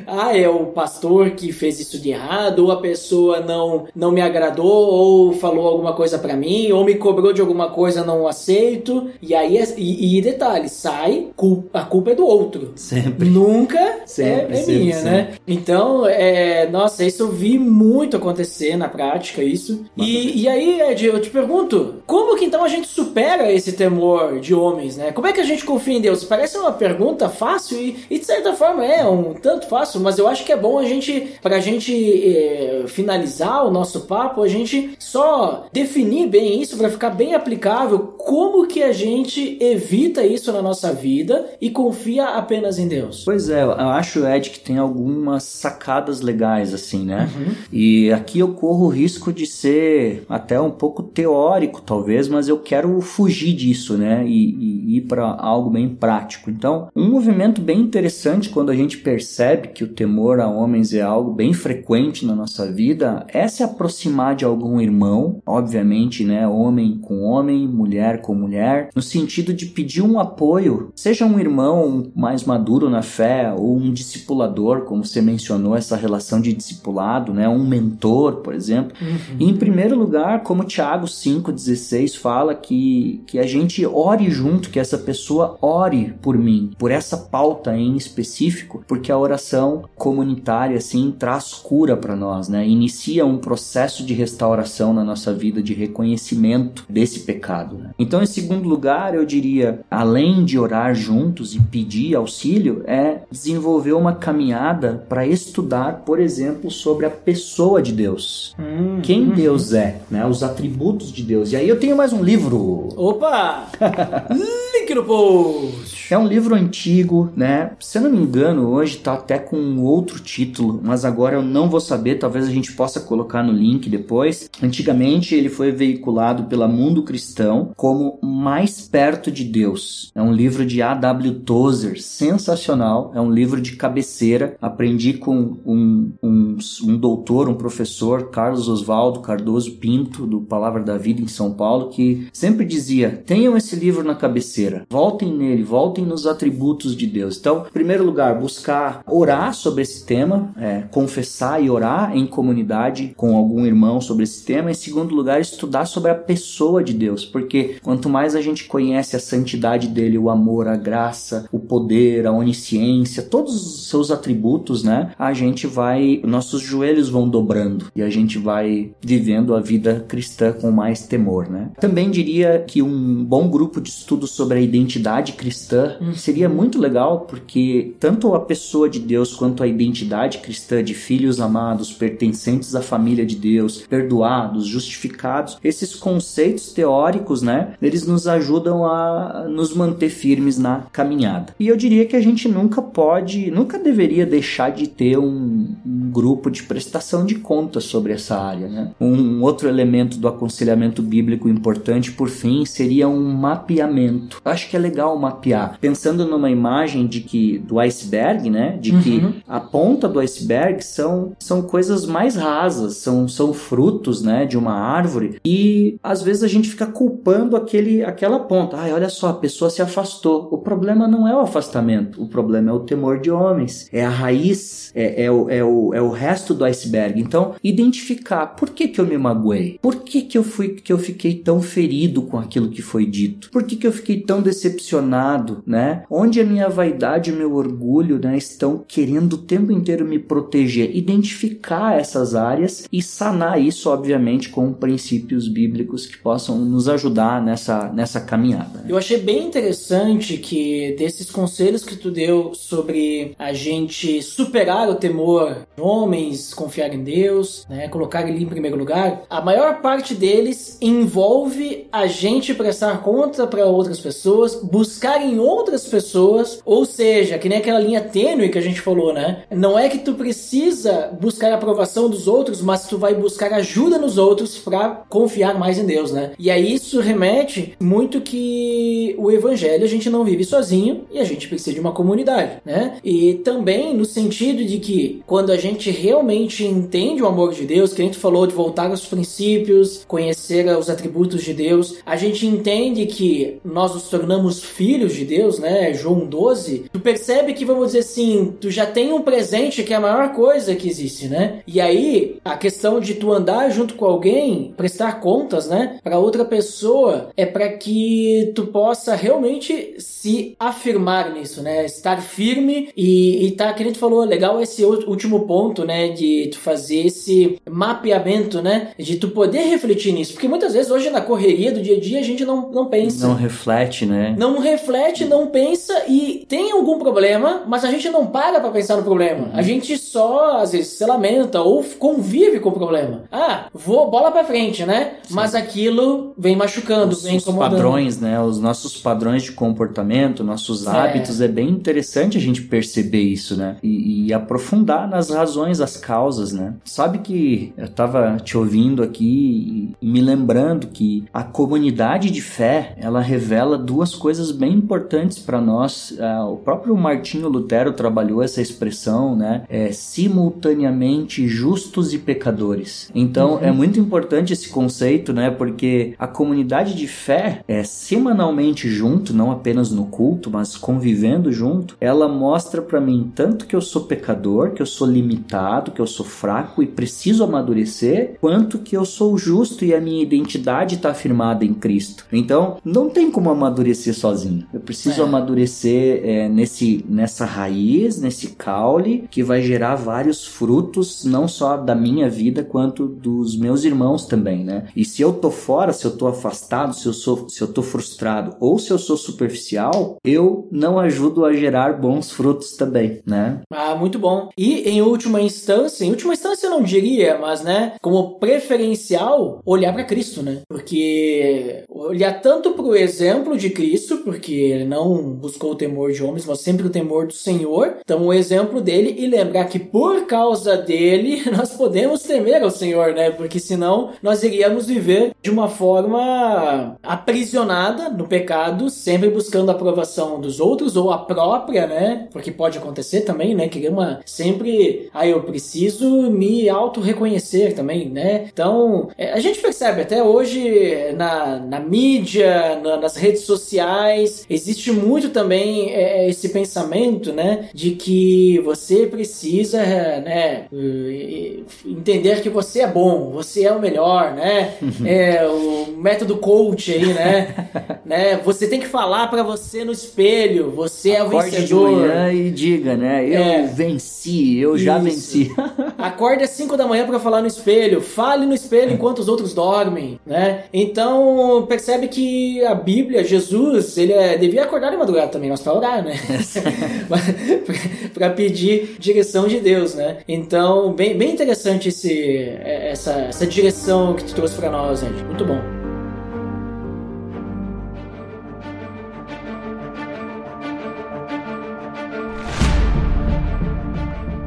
ah, é o pastor que fez isso de errado, ou a pessoa não, não me agradou, ou falou alguma coisa pra mim, ou me cobrou de alguma coisa, não aceito. E aí, é- e, e detalhe, sai, cul- a culpa é do outro. Sempre. Nunca Sempre, é, é sempre, minha, sempre. né? Então, é, nossa, isso eu vi muito acontecer na prática, isso. E, e aí, Ed, eu te pergunto, como que então a gente supera esse temor de homens, né? Como é que a gente confia em Deus? Parece uma pergunta fácil e, e de certa forma é um tanto fácil, mas eu acho que é bom a gente, pra gente é, finalizar o nosso papo, a gente só definir bem isso pra ficar bem aplicável. Como que a gente evita isso na nossa vida e confia apenas em Deus? Pois é, eu acho, Ed, que tem algumas sacadas legais, assim, né? Uhum. E aqui eu corro o risco de ser até um pouco teórico, talvez, mas eu quero fugir disso, né? E, e ir para algo bem prático. Então, um movimento bem interessante quando a gente percebe que o temor a homens é algo bem frequente na nossa vida é se aproximar de algum irmão, obviamente, né? Homem com homem, mulher com mulher, no sentido de pedir um apoio, seja um irmão mais maduro na fé ou um discipulador, como você mencionou, essa relação de discipulado, né? Um mentor, por exemplo. E, em primeiro lugar, como Tiago 5,16 fala, que, que a gente ore junto, que essa pessoa ore por mim, por essa pauta em específico, porque a oração comunitária, assim, traz cura para nós, né? Inicia um processo de restauração na nossa vida, de reconhecimento desse pecado. Né? Então, em segundo lugar, eu diria, além de orar juntos e pedir auxílio, é desenvolver uma caminhada para estudar, por exemplo, sobre a pessoa de Deus. Hum, Quem Deus é, né? Os atributos de Deus. E aí eu tenho mais um livro. Opa! Link no post! É um livro antigo, né? Se eu não me engano, hoje tá até com outro título, mas agora eu não vou saber, talvez a gente possa colocar no link depois. Antigamente ele foi veiculado pela Mundo Cristão como Mais Perto de Deus. É um livro de A.W. Tozer, sensacional. É um livro de cabeceira. Aprendi com um, um, um doutor, um professor, Carlos Oswaldo Cardoso Pinto, do Palavra da Vida em São Paulo, que sempre dizia: tenham esse livro na cabeceira, voltem nele, voltem nos atributos de Deus. Então, em primeiro lugar, buscar orar sobre esse tema, é, confessar e orar em comunidade com algum irmão sobre esse tema. Em segundo lugar, estudar sobre a pessoa de Deus, porque quanto mais a gente conhece a santidade dele, o amor, a graça, o poder, a onisciência, todos os seus atributos, né? A gente vai, nossos joelhos vão dobrando e a gente vai vivendo a vida cristã com mais temor, né? Também diria que um bom grupo de estudos sobre a identidade cristã seria muito legal, porque tanto a pessoa de Deus quanto a identidade cristã de filhos amados, pertencentes à família de Deus, perdoados, justificados, esses conceitos teóricos, né? Eles nos ajudam a nos manter firmes na caminhada. E eu diria que a gente nunca pode, nunca deveria deixar de ter um, um grupo de prestação de contas sobre essa área. Né? Um outro elemento do aconselhamento bíblico importante, por fim, seria um mapeamento. Acho que é legal mapear, pensando numa imagem de que do iceberg, né? De que Uhum. a ponta do iceberg são, são coisas mais rasas, são, são frutos, né, de uma árvore e às vezes a gente fica culpando aquele, aquela ponta. Ai, olha só, a pessoa se afastou. O problema não é o afastamento, o problema é o temor de homens, é a raiz, é, é, o, é, o, é o resto do iceberg. Então, identificar por que, que eu me magoei, por que, que eu fui que eu fiquei tão ferido com aquilo que foi dito, por que, que eu fiquei tão decepcionado, né? Onde a minha vaidade e meu orgulho, né, estão querendo o tempo inteiro me proteger, identificar essas áreas e sanar isso, obviamente, com princípios bíblicos que possam nos ajudar nessa, nessa caminhada. né? Eu achei bem interessante que desses conselhos que tu deu sobre a gente superar o temor de homens, confiar em Deus, né, colocar ele em primeiro lugar, a maior parte deles envolve a gente prestar conta para outras pessoas, buscar em outras pessoas, ou seja, que nem aquela linha tênue que a gente falou, né? Não é que tu precisa buscar a aprovação dos outros, mas tu vai buscar ajuda nos outros para confiar mais em Deus, né? E aí isso remete muito que o evangelho a gente não vive sozinho e a gente precisa de uma comunidade, né? E também no sentido de que quando a gente realmente entende o amor de Deus, que a gente falou de voltar aos princípios, conhecer os atributos de Deus, a gente entende que nós nos filhos de Deus, né? João 12, tu percebe que, vamos dizer assim, tu já tem um presente que é a maior coisa que existe, né? E aí, a questão de tu andar junto com alguém, prestar contas, né, para outra pessoa, é para que tu possa realmente se afirmar nisso, né? Estar firme e, e tá, que a gente falou, legal esse último ponto, né, de tu fazer esse mapeamento, né, de tu poder refletir nisso, porque muitas vezes hoje na correria do dia a dia a gente não, não pensa. Não reflete, né? Não reflete, não pensa e tem algum problema, mas a gente não para pra pensar no problema. A gente só, às vezes, se lamenta ou convive com o problema. Ah, vou bola pra frente, né? Mas aquilo vem machucando, vem os incomodando. padrões, né? Os nossos padrões de comportamento, nossos hábitos, é bem interessante a gente perceber isso, né? E, e aprofundar nas razões, as causas, né? Sabe que eu tava te ouvindo aqui e me lembrando que a comunidade de fé, ela revela duas coisas bem importantes para nós. Ah, o próprio Martinho Lutero trabalhou essa expressão, né? É, simultaneamente justos e pecadores. Então, é muito importante esse conceito, né? Porque a comunidade de fé é semanalmente junto, não apenas no culto, mas convivendo junto, ela mostra para mim tanto que eu sou pecador, que eu sou limitado, que eu sou fraco e preciso amadurecer, quanto que eu sou justo e a minha identidade está firmada em Cristo. Então, não tem como amadurecer sozinho. Eu preciso É. amadurecer é, nesse, nessa raiz, nesse caule, que vai gerar vários frutos, não só da minha vida, quanto dos meus irmãos também, né? E se eu tô fora, se eu tô afastado, se eu sou, se eu tô frustrado ou se eu sou superficial, eu não ajudo a gerar bons frutos também, né? Ah, muito bom. E em última instância, em última instância eu não diria, mas né, como preferencial, olhar para Cristo, né? Porque olhar tanto para o exemplo de Cristo, porque ele não buscou o temor de homens, mas sempre o temor do Senhor. Então, o exemplo dele e lembrar que por causa dele nós podemos temer ao Senhor, né? Porque senão nós iríamos viver de uma forma aprisionada no pecado, sempre buscando a aprovação dos outros ou a própria, né? Porque pode acontecer também, né? Querer uma sempre, ah, eu preciso me auto-reconhecer também, né? Então, é, a gente percebe até hoje na, na mídia, na- nas redes sociais, existe muito também é, esse pensamento, né? De que você precisa, é, né? Entender que você é bom, você é o melhor, né? É o método coach aí, né? né? Você tem que falar pra você no espelho, você é o Acorde de vencedor. manhã e diga, né? Eu É. venci, eu já Isso. venci. Acorde às 5 da manhã para falar no espelho. Fale no espelho enquanto os outros dormem, né? Então, percebe que a Bíblia, Jesus, ele é- devia acordar de madrugada também, nós para orar, né? para pedir direção de Deus, né? Então, bem, bem interessante esse, essa, essa direção que tu trouxe para nós, gente. Muito bom.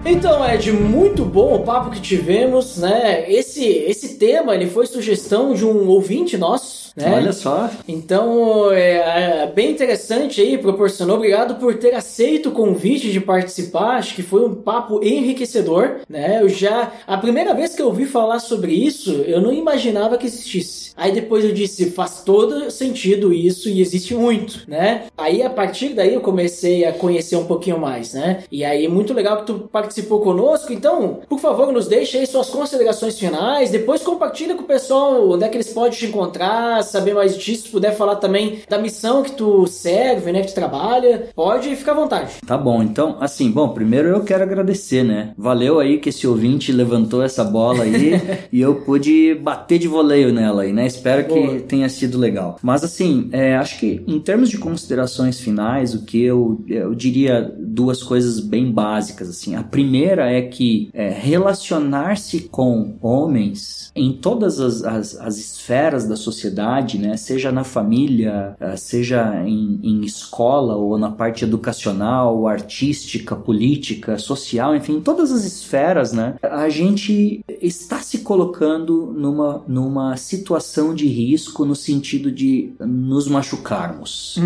Então, Ed, muito bom o papo que tivemos, né? Esse, esse tema, ele foi sugestão de um ouvinte nosso, né? Olha só. Então, é, é bem interessante aí, proporcionou. Obrigado por ter aceito o convite de participar. Acho que foi um papo enriquecedor, né? Eu já, a primeira vez que eu ouvi falar sobre isso, eu não imaginava que existisse. Aí depois eu disse, faz todo sentido isso e existe muito, né? Aí a partir daí eu comecei a conhecer um pouquinho mais, né? E aí muito legal que tu participou conosco. Então, por favor, nos deixe aí suas considerações finais. Depois compartilha com o pessoal onde é que eles podem te encontrar, saber mais disso, se puder falar também da missão que tu serve, né, que tu trabalha. Pode ficar à vontade. Tá bom, então, assim, bom, primeiro eu quero agradecer, né? Valeu aí que esse ouvinte levantou essa bola aí e eu pude bater de voleio nela aí, né? Espero que Boa. tenha sido legal. Mas assim, é, acho que em termos de considerações finais, o que eu, eu diria duas coisas bem básicas, assim. A primeira é que é, relacionar-se com homens em todas as, as, as esferas da sociedade, né? Seja na família, eh, seja em, em escola ou na parte educacional, artística, política, social, enfim, todas as esferas, né? A gente está se colocando numa, numa situação de risco no sentido de nos machucarmos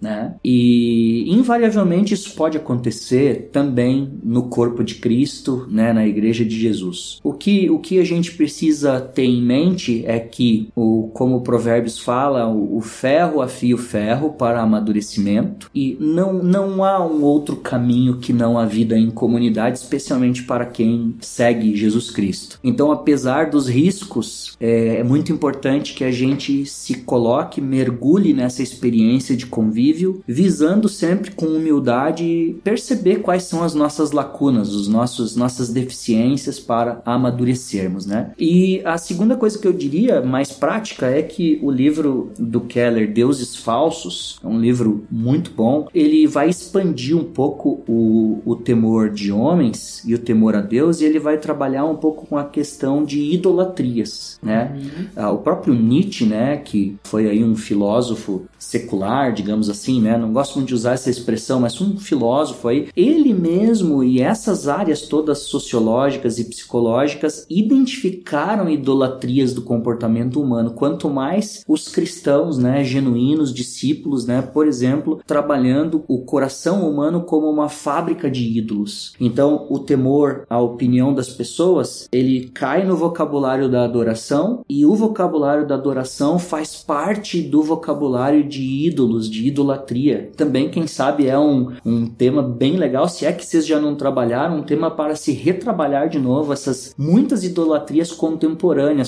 né? E invariavelmente isso pode acontecer também no corpo de Cristo, né, na igreja de Jesus. O que, o que a gente precisa ter em mente é que, o, como o Provérbios fala, o, o ferro afia o ferro para amadurecimento e não, não há um outro caminho que não a vida em comunidade, especialmente para quem segue Jesus Cristo. Então, apesar dos riscos, é, é muito importante que a gente se coloque, mergulhe nessa experiência de convívio, visando sempre com humildade perceber quais são as nossas lacunas, os nossos nossas deficiências para amadurecermos, né? E a segunda coisa que eu diria mais prática é que o livro do Keller Deuses Falsos, é um livro muito bom, ele vai expandir um pouco o, o temor de homens e o temor a Deus e ele vai trabalhar um pouco com a questão de idolatrias, né? Ah, o próprio Nietzsche, né, que foi aí um filósofo secular, digamos assim, né? Não gosto muito de usar essa expressão, mas um filósofo aí, ele mesmo e essas áreas todas sociológicas e psicológicas identificaram idolatrias do comportamento humano. Quanto mais os cristãos, né, genuínos discípulos, né, por exemplo, trabalhando o coração humano como uma fábrica de ídolos. Então, o temor à opinião das pessoas, ele cai no vocabulário da adoração e o vocabulário da adoração faz parte do vocabulário de ídolos, de idolatria. Também, quem sabe, é um, um tema bem legal, se é que vocês já não trabalharam, um tema para se retrabalhar de novo essas muitas idolatrias contemporâneas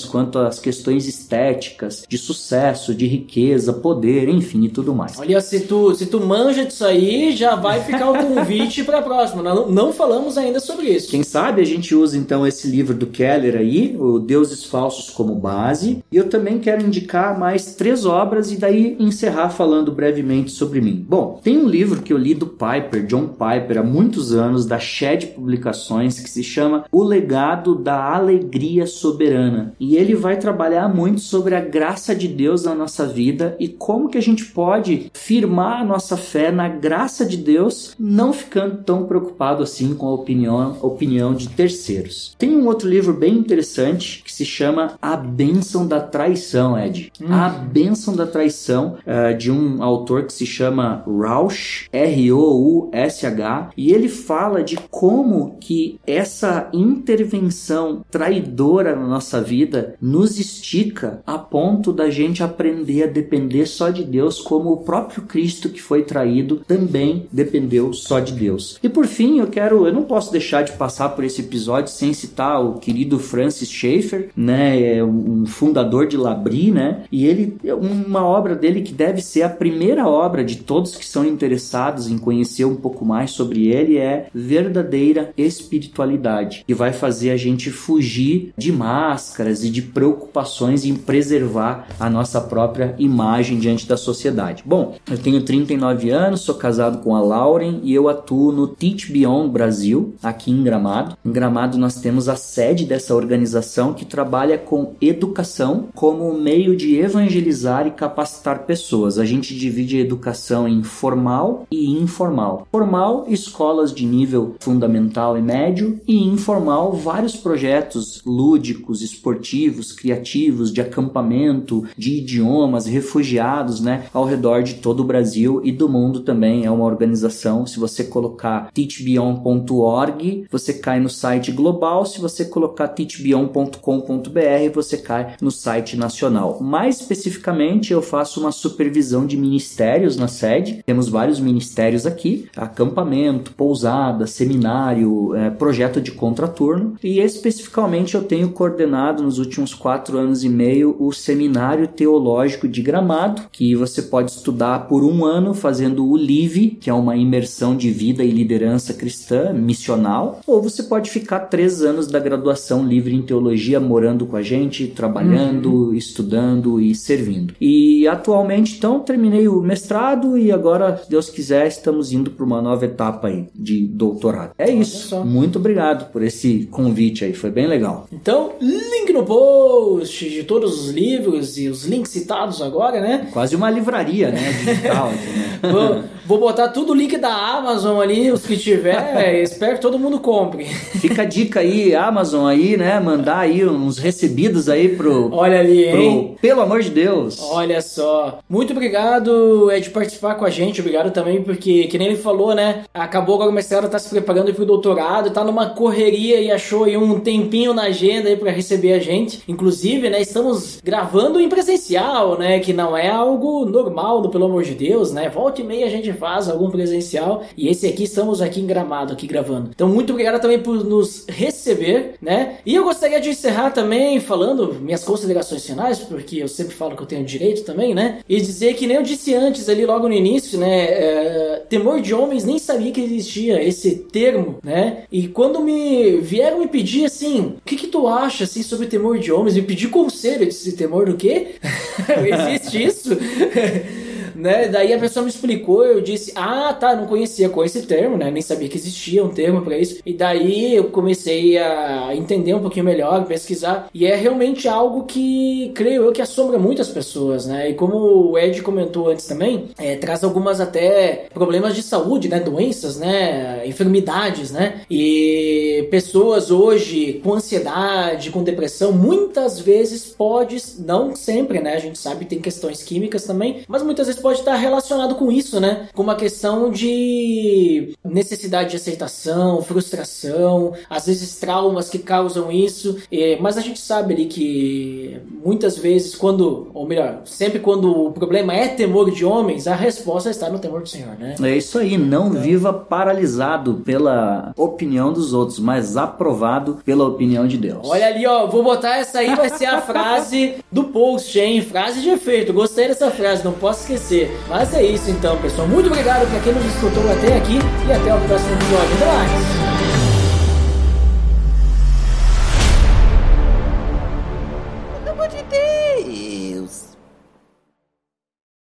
quanto às questões estéticas, de sucesso, de riqueza, poder, enfim, e tudo mais. Olha, se tu, se tu manja disso aí, já vai ficar o convite para a próxima. Não, não falamos ainda sobre isso. Quem sabe a gente usa então esse livro do Keller aí, o Deuses Falsos como base, e eu também quero indicar mais três obras e daí encerrar falando brevemente sobre mim. Bom, tem um livro que eu li do Piper, John Piper, há muitos anos, da Shed Publicações, que se chama O Legado da Alegria Soberana. E ele vai trabalhar muito sobre a graça de Deus na nossa vida e como que a gente pode firmar a nossa fé na graça de Deus, não ficando tão preocupado assim com a opinião, opinião de terceiros. Tem um outro livro bem interessante que se chama A Bênção da Traição, Ed. A Bênção da Traição, eh, de um autor que se chama Rausch, R-O-U-S-H, e ele fala de como que essa intervenção traidora na nossa vida nos estica a ponto da gente aprender a depender só de Deus, como o próprio Cristo que foi traído também dependeu só de Deus. E por fim, eu quero, eu não posso deixar de passar por esse episódio sem citar o querido Francis Schaeffer, né, é um fundador de Labri, né? E ele uma obra dele que deve ser a primeira obra de todos que são interessados em conhecer um pouco mais sobre ele é Verdadeira Espiritualidade, que vai fazer a gente fugir de máscaras e de preocupações em preservar a nossa própria imagem diante da sociedade. Bom, eu tenho 39 anos, sou casado com a Lauren e eu atuo no Teach Beyond Brasil, aqui em Gramado. Em Gramado nós temos a sede dessa organização que trabalha com educação como meio de evangelizar e capacitar pessoas. A gente divide a educação em formal e informal. Formal, escolas de nível fundamental e médio, e informal, vários projetos lúdicos, esportivos, criativos, de acampamento, de idiomas, refugiados, né, ao redor de todo o Brasil e do mundo também. É uma organização. Se você colocar teachbeyond.org, você cai no site global. Se você colocar teachbeyond.com.br, você cai no site nacional. Mais especificamente, eu faço uma supervisão de ministérios na sede. Temos vários ministérios aqui: acampamento, pousada, seminário, é, projeto de contraturno. E especificamente eu tenho coordenado nos últimos quatro anos e meio o Seminário Teológico de Gramado, que você pode estudar por um ano fazendo o LIVE, que é uma imersão de vida e liderança cristã missional, ou você pode ficar três anos da graduação livre em teologia morando com a gente, trabalhando, uhum. estudando e servindo. E atualmente, então, terminei o mestrado e agora, se Deus quiser, estamos indo para uma nova etapa aí de doutorado. É isso. Muito obrigado por esse convite aí, foi bem legal. Então, link no post de todos os livros e os links citados agora, né? Quase uma livraria, né? Digital. aqui, né? Vou, botar tudo o link da Amazon ali, os que tiver, espero que todo mundo compre. Fica a dica aí, Amazon aí, né? Mandar aí uns recebidos aí pro. Olha ali, pro, hein? Pelo amor de Deus. Olha só. Muito obrigado, Ed, participar com a gente. Obrigado também, porque, que nem ele falou, né? Acabou agora o mestrado, tá se preparando pro doutorado, tá numa correria e achou aí um tempinho na agenda aí para receber a gente. Inclusive, né? Estamos gravando em presencial, né? Que não é algo normal, no, pelo amor de Deus, né? Volta e meia a gente faz algum presencial e esse aqui estamos aqui em Gramado, aqui gravando. Então, muito obrigado também por nos receber, né? E eu gostaria de encerrar também falando minhas considerações finais, porque eu sempre falo que eu tenho direito também, né? E dizer que nem eu disse antes ali logo no início, né? É, temor de homens nem sabia que existia esse termo, né? E quando me vieram me pedir assim, o que que tu acha assim sobre temor de homens? Me pedir conselho, eu disse temor do quê? Existe isso? né? Daí a pessoa me explicou, eu disse, ah, tá, não conhecia com esse termo, né? Nem sabia que existia um termo para isso. E daí eu comecei a entender um pouquinho melhor, pesquisar, e é realmente algo que creio eu que assombra muitas pessoas, né? E como o Ed comentou antes também, é, traz algumas até problemas de saúde, né? Doenças, né? Enfermidades, né? E pessoas hoje com ansiedade, com depressão, muitas vezes pode, não sempre, né? A gente sabe tem questões químicas também, mas muitas vezes pode estar relacionado com isso, né? Com uma questão de necessidade de aceitação, frustração, às vezes traumas que causam isso. mas a gente sabe ali que muitas vezes, quando, ou melhor, sempre quando o problema é temor de homens, a resposta está no temor do Senhor, né? É isso aí, não então... viva paralisado pela opinião dos outros, mas aprovado pela opinião de Deus. Olha ali, ó, vou botar essa aí, vai ser a frase do post, hein? Frase de efeito. Gostei dessa frase, não posso esquecer você. Mas é isso então, pessoal. Muito obrigado para quem nos escutou até aqui e até o próximo episódio. Até mais!